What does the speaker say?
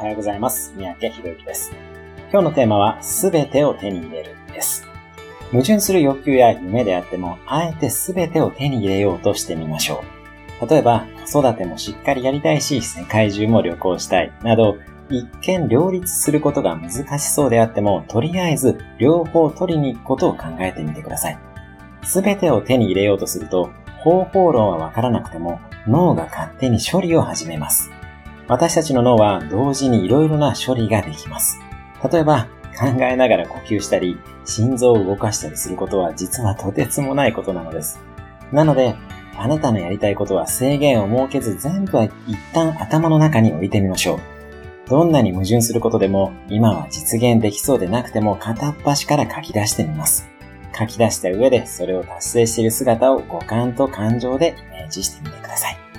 おはようございます。三宅博之です。今日のテーマは、すべてを手に入れるです。矛盾する欲求や夢であっても、あえてすべてを手に入れようとしてみましょう。例えば、子育てもしっかりやりたいし、世界中も旅行したい、など、一見両立することが難しそうであっても、とりあえず両方取りに行くことを考えてみてください。すべてを手に入れようとすると、方法論はわからなくても、脳が勝手に処理を始めます。私たちの脳は同時に色々な処理ができます。例えば、考えながら呼吸したり、心臓を動かしたりすることは実はとてつもないことなのです。なので、あなたのやりたいことは制限を設けず全部は一旦頭の中に置いてみましょう。どんなに矛盾することでも、今は実現できそうでなくても片っ端から書き出してみます。書き出した上でそれを達成している姿を五感と感情でイメージしてみてください。